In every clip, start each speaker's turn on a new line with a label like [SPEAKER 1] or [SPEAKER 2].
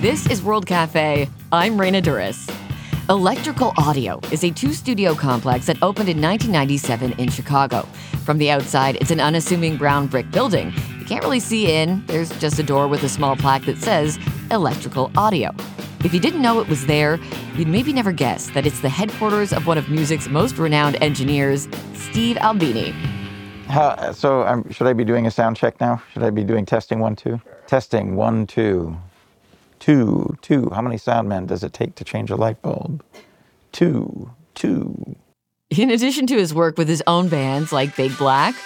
[SPEAKER 1] This is World Cafe. I'm Raina Douris. Electrical Audio is a two studio complex that opened in 1997 in Chicago. From the outside, it's an unassuming brown brick building. You can't really see in, there's just a door with a small plaque that says Electrical Audio. If you didn't know it was there, you'd maybe never guess that it's the headquarters of one of music's most renowned engineers, Steve Albini.
[SPEAKER 2] How, so um, should I be doing a sound check now? Should I be doing testing one, two? Testing one, two. Two, two. How many sound men does it take to change a light bulb? Two, two.
[SPEAKER 1] In addition to his work with his own bands like Big Black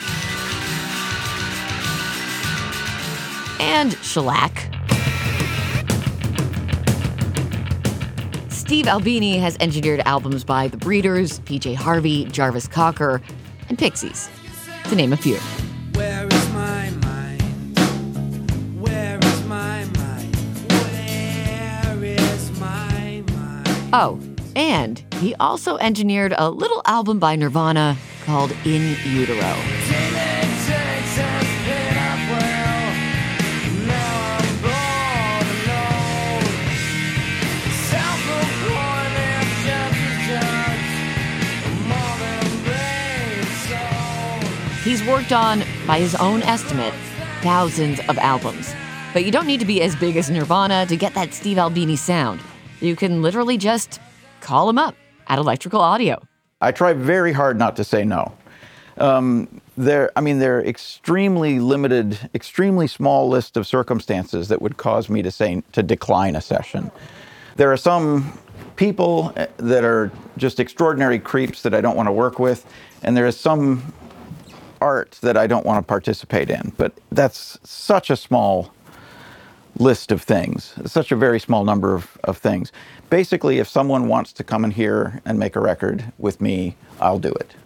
[SPEAKER 1] and Shellac, Steve Albini has engineered albums by The Breeders, PJ Harvey, Jarvis Cocker, and Pixies, to name a few.
[SPEAKER 3] Where is my mind? Where is my mind? Where is my mind?
[SPEAKER 1] Oh, and he also engineered a little album by Nirvana called In Utero. Worked on, by his own estimate, thousands of albums. But you don't need to be as big as Nirvana to get that Steve Albini sound. You can literally just call him up at Electrical Audio.
[SPEAKER 2] I try very hard not to say no. Um, there, I mean, there are extremely limited, extremely small list of circumstances that would cause me to say to decline a session. There are some people eh, that are just extraordinary creeps that I don't want to work with, and there is some art that I don't want to participate in. But that's such a small list of things, such a very small number of, of things. Basically, if someone wants to come in here and make a record with me, I'll do it.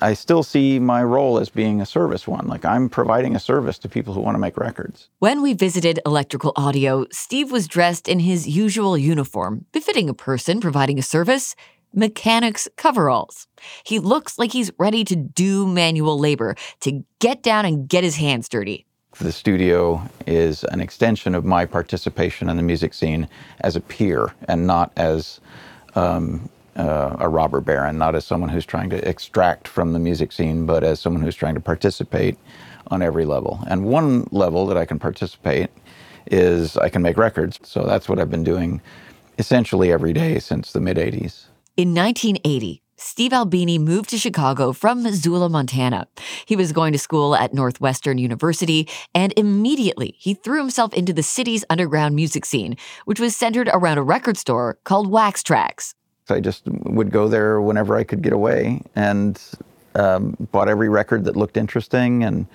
[SPEAKER 2] I still see my role as being a service one. Like I'm providing a service to people who want to make records.
[SPEAKER 1] When we visited Electrical Audio, Steve was dressed in his usual uniform, befitting a person providing a service mechanic's coveralls. He looks like he's ready to do manual labor, to get down and get his hands dirty.
[SPEAKER 2] The studio is an extension of my participation in the music scene as a peer and not as um, uh, a robber baron, not as someone who's trying to extract from the music scene, but as someone who's trying to participate on every level. And one level that I can participate is I can make records. So that's what I've been doing essentially every day since the mid 80s.
[SPEAKER 1] In 1980, Steve Albini moved to Chicago from Missoula, Montana. He was going to school at Northwestern University, and immediately he threw himself into the city's underground music scene, which was centered around a record store called Wax Trax.
[SPEAKER 2] I just would go there whenever I could get away and um, bought every record that looked interesting and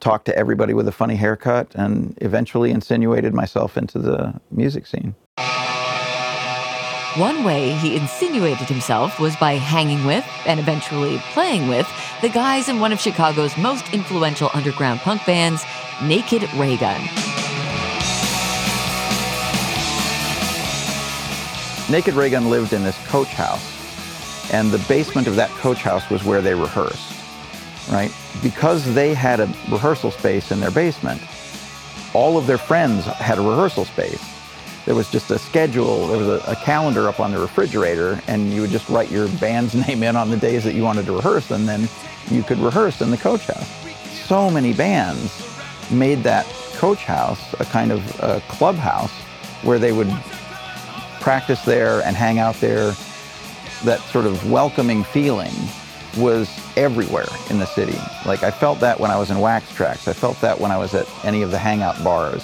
[SPEAKER 2] talked to everybody with a funny haircut and eventually insinuated myself into the music scene.
[SPEAKER 1] One way he insinuated himself was by hanging with, and eventually playing with, the guys in one of Chicago's most influential underground punk bands, Naked Raygun.
[SPEAKER 2] Naked Raygun lived in this coach house, and the basement of that coach house was where they rehearsed, right? Because they had a rehearsal space in their basement, all of their friends had a rehearsal space. There was just a schedule, there was a, a calendar up on the refrigerator, and you would just write your band's name in on the days that you wanted to rehearse, and then you could rehearse in the coach house. So many bands made that coach house a kind of a clubhouse where they would practice there and hang out there. That sort of welcoming feeling was everywhere in the city. Like I felt that when I was in Wax Trax. I felt that when I was at any of the hangout bars.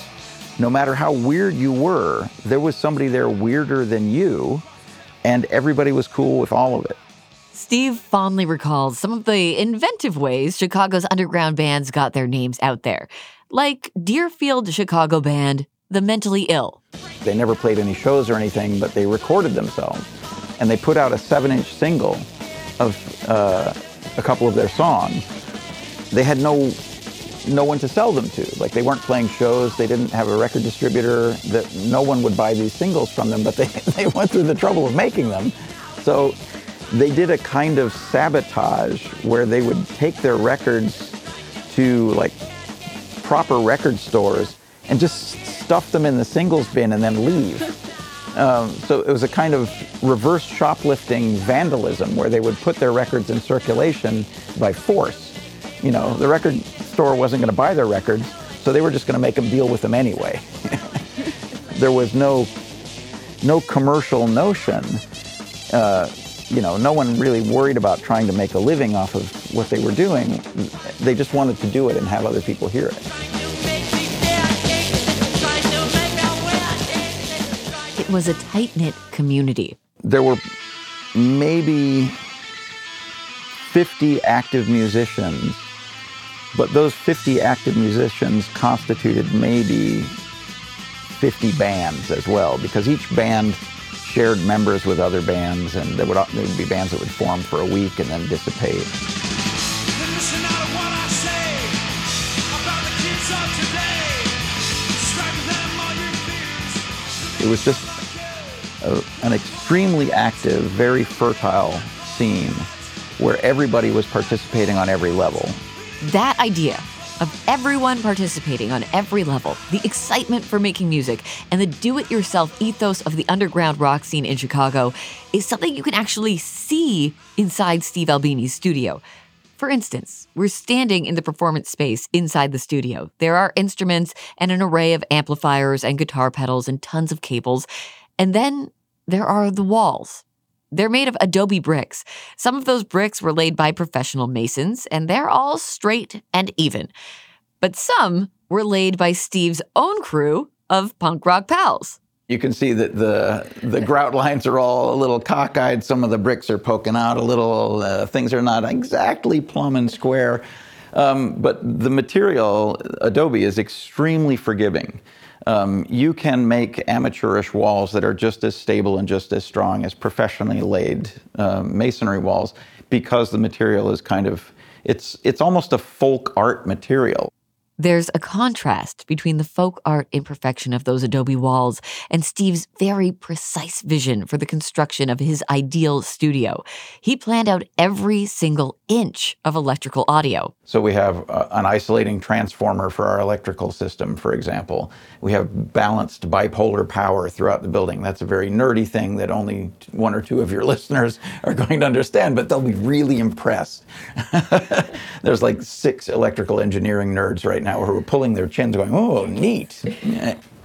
[SPEAKER 2] No matter how weird you were, there was somebody there weirder than you, and everybody was cool with all of it.
[SPEAKER 1] Steve fondly recalls some of the inventive ways Chicago's underground bands got their names out there, like Deerfield Chicago band The Mentally Ill.
[SPEAKER 2] They never played any shows or anything, but they recorded themselves. And they put out a seven inch single of uh, a couple of their songs. They had no no one to sell them to. Like they weren't playing shows, they didn't have a record distributor, that no one would buy these singles from them, but they, they went through the trouble of making them. So they did a kind of sabotage where they would take their records to like proper record stores and just stuff them in the singles bin and then leave. Um, so it was a kind of reverse shoplifting vandalism where they would put their records in circulation by force. You know, the record store wasn't going to buy their records, so they were just going to make them deal with them anyway. there was no no commercial notion. Uh, you know, no one really worried about trying to make a living off of what they were doing. They just wanted to do it and have other people hear it.
[SPEAKER 1] It was a tight knit community.
[SPEAKER 2] There were maybe 50 active musicians, but those 50 active musicians constituted maybe 50 bands as well, because each band shared members with other bands, and there would, there would be bands that would form for a week and then dissipate.
[SPEAKER 3] Listen out to what I say about the kids of today. Describe to them all your fears.
[SPEAKER 2] It was just a, an extremely active, very fertile scene where everybody was participating on every level.
[SPEAKER 1] That idea of everyone participating on every level, the excitement for making music, and the do it yourself ethos of the underground rock scene in Chicago is something you can actually see inside Steve Albini's studio. For instance, we're standing in the performance space inside the studio. There are instruments and an array of amplifiers and guitar pedals and tons of cables. And then there are the walls. They're made of adobe bricks. Some of those bricks were laid by professional masons, and they're all straight and even. But some were laid by Steve's own crew of punk rock pals.
[SPEAKER 2] You can see that the the grout lines are all a little cockeyed. Some of the bricks are poking out a little. Uh, things are not exactly plumb and square. Um, but the material, Adobe, is extremely forgiving. Um, you can make amateurish walls that are just as stable and just as strong as professionally laid um, masonry walls because the material is kind of it's it's almost a folk art material.
[SPEAKER 1] There's a contrast between the folk art imperfection of those adobe walls and Steve's very precise vision for the construction of his ideal studio. He planned out every single inch of electrical audio.
[SPEAKER 2] So we have uh, an isolating transformer for our electrical system, for example. We have balanced bipolar power throughout the building. That's a very nerdy thing that only one or two of your listeners are going to understand, but they'll be really impressed. There's like six electrical engineering nerds right now who are pulling their chins going, oh, neat.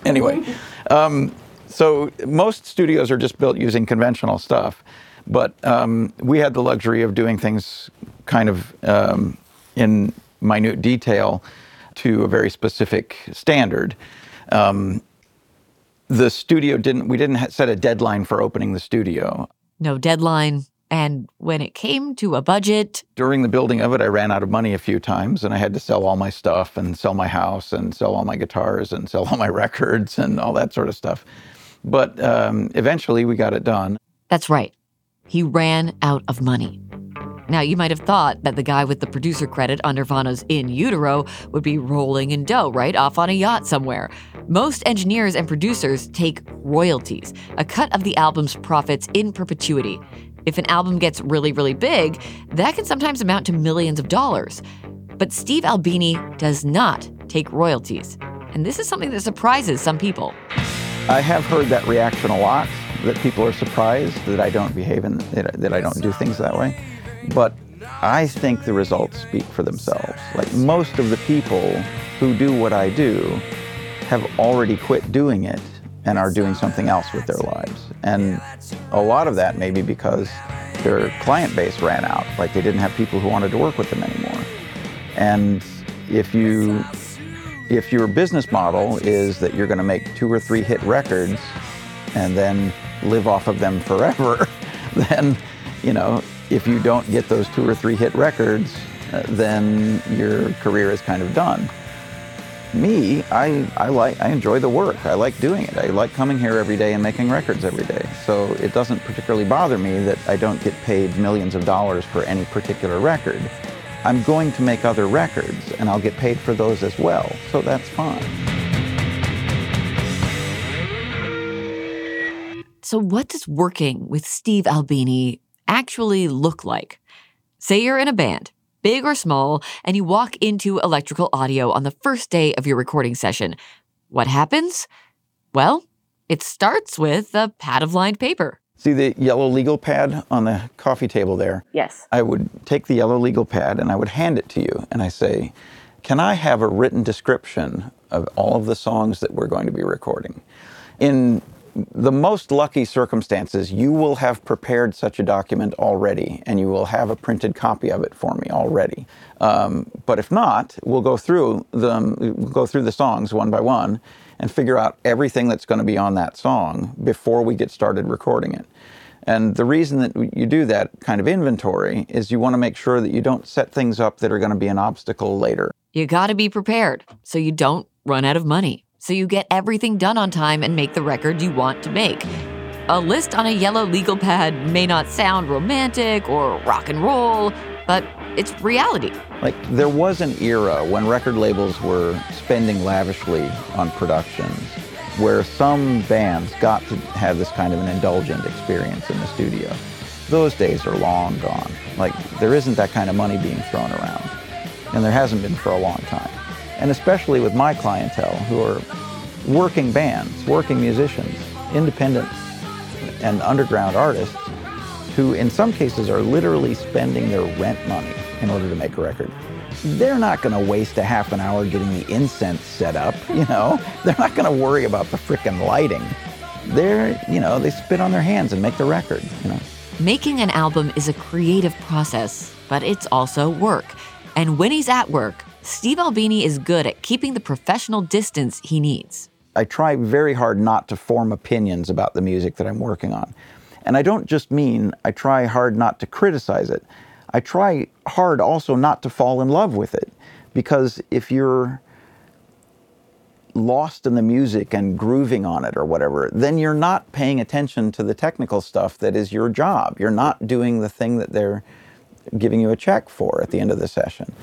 [SPEAKER 2] anyway, um, so most studios are just built using conventional stuff. But um, we had the luxury of doing things kind of um, in minute detail to a very specific standard. Um, the studio didn't, we didn't set a deadline for opening the studio.
[SPEAKER 1] No deadline. And when it came to a budget,
[SPEAKER 2] During the building of it, I ran out of money a few times and I had to sell all my stuff and sell my house and sell all my guitars and sell all my records and all that sort of stuff. But um, eventually we got it done.
[SPEAKER 1] that's right. He ran out of money. Now, you might have thought that the guy with the producer credit on Nirvana's In Utero would be rolling in dough, right? Off on a yacht somewhere. Most engineers and producers take royalties, a cut of the album's profits in perpetuity. If an album gets really, really big, that can sometimes amount to millions of dollars. But Steve Albini does not take royalties. And this is something that surprises some people.
[SPEAKER 2] I have heard that reaction a lot, that people are surprised that I don't behave that, that I don't do things that way. But I think the results speak for themselves. Like most of the people who do what I do have already quit doing it and are doing something else with their lives. And a lot of that may be because their client base ran out, like they didn't have people who wanted to work with them anymore. And if you if your business model is that you're going to make two or three hit records and then live off of them forever, then, you know, if you don't get those two or three hit records, uh, then your career is kind of done. Me, I, I like I enjoy the work. I like doing it. I like coming here every day and making records every day. So it doesn't particularly bother me that I don't get paid millions of dollars for any particular record. I'm going to make other records and I'll get paid for those as well. So that's fine.
[SPEAKER 1] So, what does working with Steve Albini actually look like? Say you're in a band. Big or small, and you walk into electrical audio on the first day of your recording session. What happens? Well, it starts with a pad of lined paper.
[SPEAKER 2] See the yellow legal pad on the coffee table there?
[SPEAKER 1] Yes.
[SPEAKER 2] I would take the yellow legal pad and I would hand it to you and I say, Can I have a written description of all of the songs that we're going to be recording? In the most lucky circumstances, you will have prepared such a document already and you will have a printed copy of it for me already. Um, but if not, we'll go through them, we'll go through the songs one by one and figure out everything that's going to be on that song before we get started recording it. And the reason that you do that kind of inventory is you want to make sure that you don't set things up that are going to be an obstacle later.
[SPEAKER 1] You got to be prepared so you don't run out of money, so you get everything done on time and make the record you want to make. A list on a yellow legal pad may not sound romantic or rock and roll, but it's reality.
[SPEAKER 2] Like there was an era when record labels were spending lavishly on productions where some bands got to have this kind of an indulgent experience in the studio. Those days are long gone. Like there isn't that kind of money being thrown around. And there hasn't been for a long time. And especially with my clientele who are working bands, working musicians, independent and underground artists who in some cases are literally spending their rent money in order to make a record. They're not going to waste a half an hour getting the incense set up, you know. They're not going to worry about the frickin' lighting. They're, you know, they spit on their hands and make the record, you know.
[SPEAKER 1] Making an album is a creative process, but it's also work. And when he's at work, Steve Albini is good at keeping the professional distance he needs.
[SPEAKER 2] I try very hard not to form opinions about the music that I'm working on. And I don't just mean I try hard not to criticize it. I try hard also not to fall in love with it. Because if you're lost in the music and grooving on it or whatever, then you're not paying attention to the technical stuff that is your job. You're not doing the thing that they're giving you a check for at the end of the session.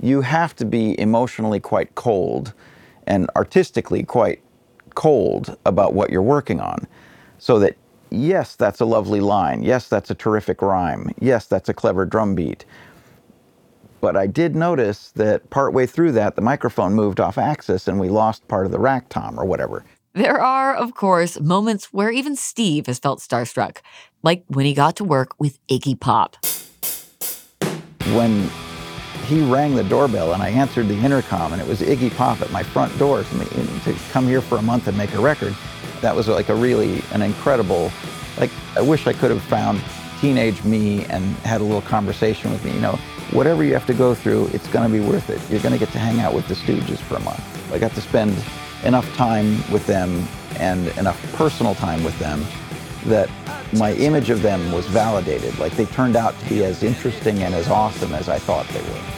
[SPEAKER 2] You have to be emotionally quite cold and artistically quite cold about what you're working on so that yes, that's a lovely line. Yes, that's a terrific rhyme. Yes, that's a clever drum beat. But I did notice that partway through that, the microphone moved off axis and we lost part of the rack tom or whatever.
[SPEAKER 1] There are, of course, moments where even Steve has felt starstruck, like when he got to work with Iggy Pop.
[SPEAKER 2] When he rang the doorbell and I answered the intercom and it was Iggy Pop at my front door to, me, to come here for a month and make a record, that was like a really an incredible, like I wish I could have found teenage me and had a little conversation with me. You know, whatever you have to go through, it's going to be worth it. You're going to get to hang out with the Stooges for a month. I got to spend enough time with them and enough personal time with them that my image of them was validated. Like they turned out to be as interesting and as awesome as I thought they were.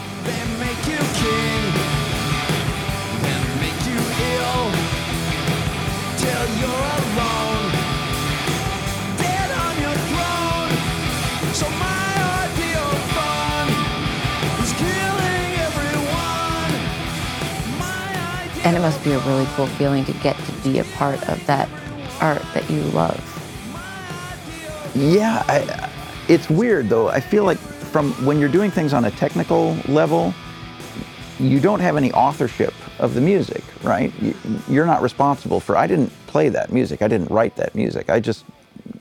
[SPEAKER 4] It must be a really cool feeling to get to be a part of that art that you love.
[SPEAKER 2] Yeah, I, it's weird though. I feel like from when you're doing things on a technical level, you don't have any authorship of the music, right? You, you're not responsible for. I didn't play that music. I didn't write that music. I just,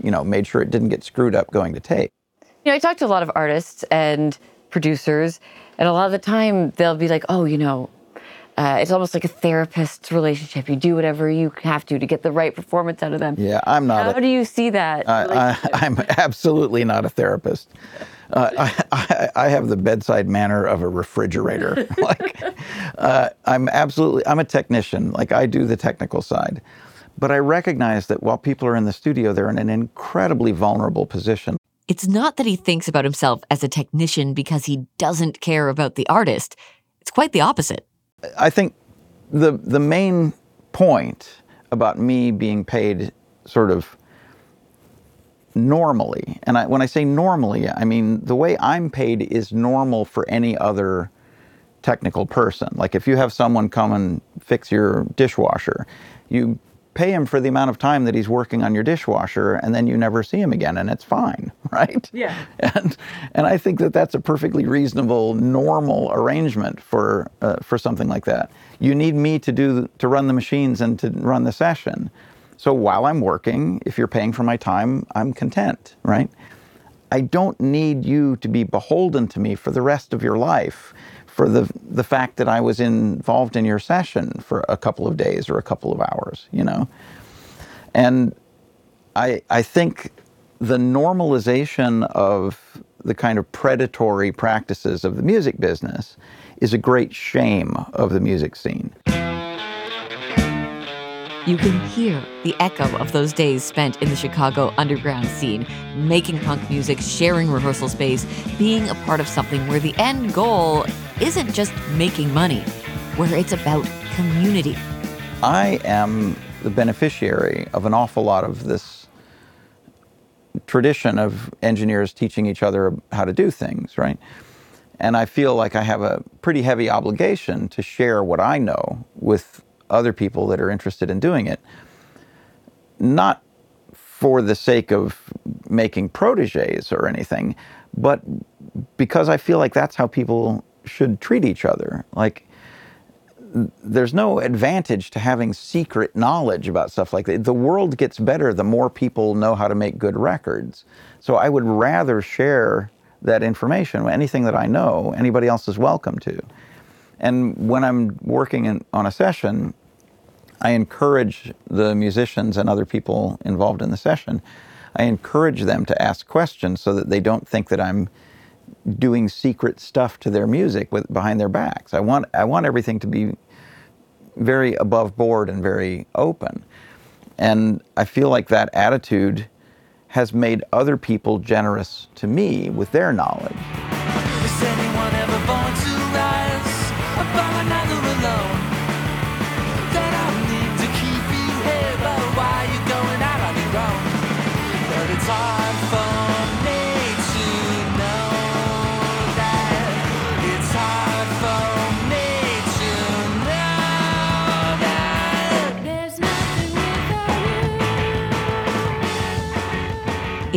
[SPEAKER 2] you know, made sure it didn't get screwed up going to tape.
[SPEAKER 4] You know, I talk to a lot of artists and producers, and a lot of the time they'll be like, oh, you know, uh, it's almost like a therapist's relationship. You do whatever you have to to get the right performance out of them.
[SPEAKER 2] Yeah, I'm not.
[SPEAKER 4] How
[SPEAKER 2] a,
[SPEAKER 4] do you see that?
[SPEAKER 2] I, I, I'm absolutely not a therapist. Uh, I, I, I have the bedside manner of a refrigerator. like, uh, I'm absolutely, I'm a technician. Like, I do the technical side. But I recognize that while people are in the studio, they're in an incredibly vulnerable position.
[SPEAKER 1] It's not that he thinks about himself as a technician because he doesn't care about the artist. It's quite the opposite.
[SPEAKER 2] I think the the main point about me being paid sort of normally, and I, when I say normally, I mean the way I'm paid is normal for any other technical person. Like if you have someone come and fix your dishwasher, you pay him for the amount of time that he's working on your dishwasher and then you never see him again and it's fine right?
[SPEAKER 4] Yeah.
[SPEAKER 2] and and i think that that's a perfectly reasonable normal arrangement for uh, for something like that. You need me to do to run the machines and to run the session. So while i'm working if you're paying for my time i'm content right? I don't need you to be beholden to me for the rest of your life for the the fact that I was involved in your session for a couple of days or a couple of hours, you know. And I I think the normalization of the kind of predatory practices of the music business is a great shame of the music scene.
[SPEAKER 1] You can hear the echo of those days spent in the Chicago underground scene, making punk music, sharing rehearsal space, being a part of something where the end goal isn't just making money, where it's about community.
[SPEAKER 2] I am the beneficiary of an awful lot of this tradition of engineers teaching each other how to do things, right? And I feel like I have a pretty heavy obligation to share what I know with other people that are interested in doing it. Not for the sake of making proteges or anything, but because I feel like that's how people should treat each other. Like, there's no advantage to having secret knowledge about stuff like that. The world gets better the more people know how to make good records. So I would rather share that information. Anything that I know, anybody else is welcome to. And when I'm working in, on a session, I encourage the musicians and other people involved in the session. I encourage them to ask questions so that they don't think that I'm doing secret stuff to their music with behind their backs. I want I want everything to be very above board and very open. And I feel like that attitude has made other people generous to me with their knowledge.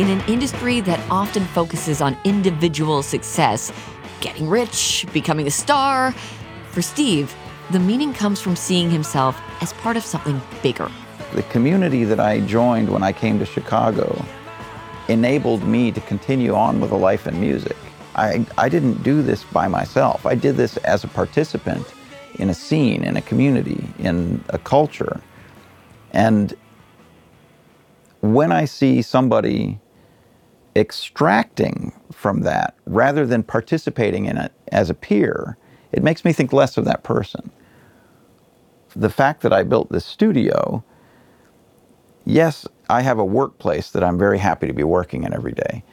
[SPEAKER 1] In an industry that often focuses on individual success, getting rich, becoming a star, for Steve, the meaning comes from seeing himself as part of something bigger.
[SPEAKER 2] The community that I joined when I came to Chicago enabled me to continue on with a life in music. I, I didn't do this by myself. I did this as a participant in a scene, in a community, in a culture. And when I see somebody extracting from that rather than participating in it as a peer, it makes me think less of that person. The fact that I built this studio, yes, I have a workplace that I'm very happy to be working in every day.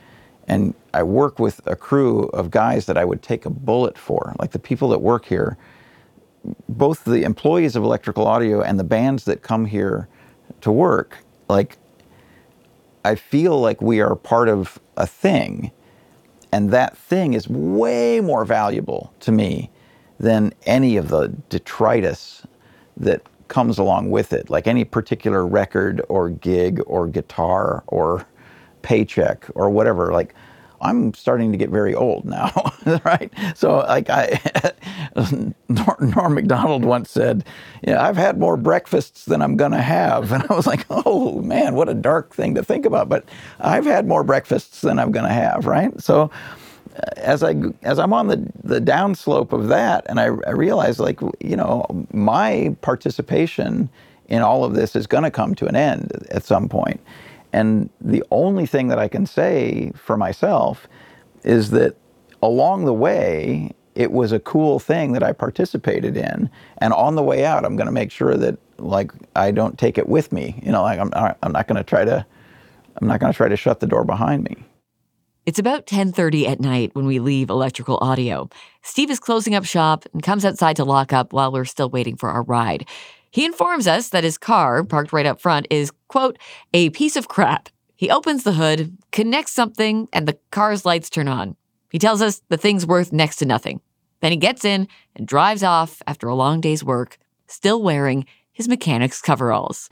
[SPEAKER 2] And I work with a crew of guys that I would take a bullet for. Like the people that work here, both the employees of electrical audio and the bands that come here to work, like I feel like we are part of a thing. And that thing is way more valuable to me than any of the detritus that comes along with it, like any particular record or gig or guitar or paycheck or whatever. Like, I'm starting to get very old now, right? So, like, I, Norm, Norm Macdonald once said, "Yeah, I've had more breakfasts than I'm gonna have," and I was like, "Oh man, what a dark thing to think about." But I've had more breakfasts than I'm gonna have, right? So, uh, as I as I'm on the the downslope of that, and I, I realize like you know my participation in all of this is going to come to an end at some point, and the only thing that I can say for myself is that along the way it was a cool thing that I participated in, and on the way out I'm going to make sure that like I don't take it with me. You know, like I'm I'm not going to try to I'm not going to try to shut the door behind me.
[SPEAKER 1] It's about 10:30 at night when we leave Electrical Audio. Steve is closing up shop and comes outside to lock up while we're still waiting for our ride. He informs us that his car, parked right up front, is, quote, a piece of crap. He opens the hood, connects something, and the car's lights turn on. He tells us the thing's worth next to nothing. Then he gets in and drives off after a long day's work, still wearing his mechanic's coveralls.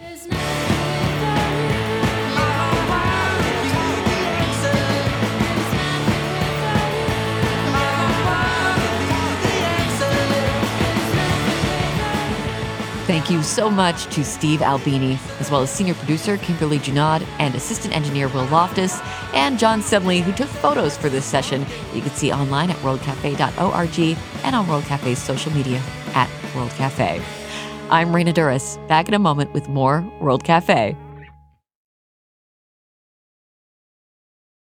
[SPEAKER 1] Thank you so much to Steve Albini, as well as senior producer Kimberly Junod and assistant engineer Will Loftus, and John Semley, who took photos for this session you can see online at worldcafe.org and on World Cafe's social media at World Cafe. I'm Raina Douris, back in a moment with more World Cafe.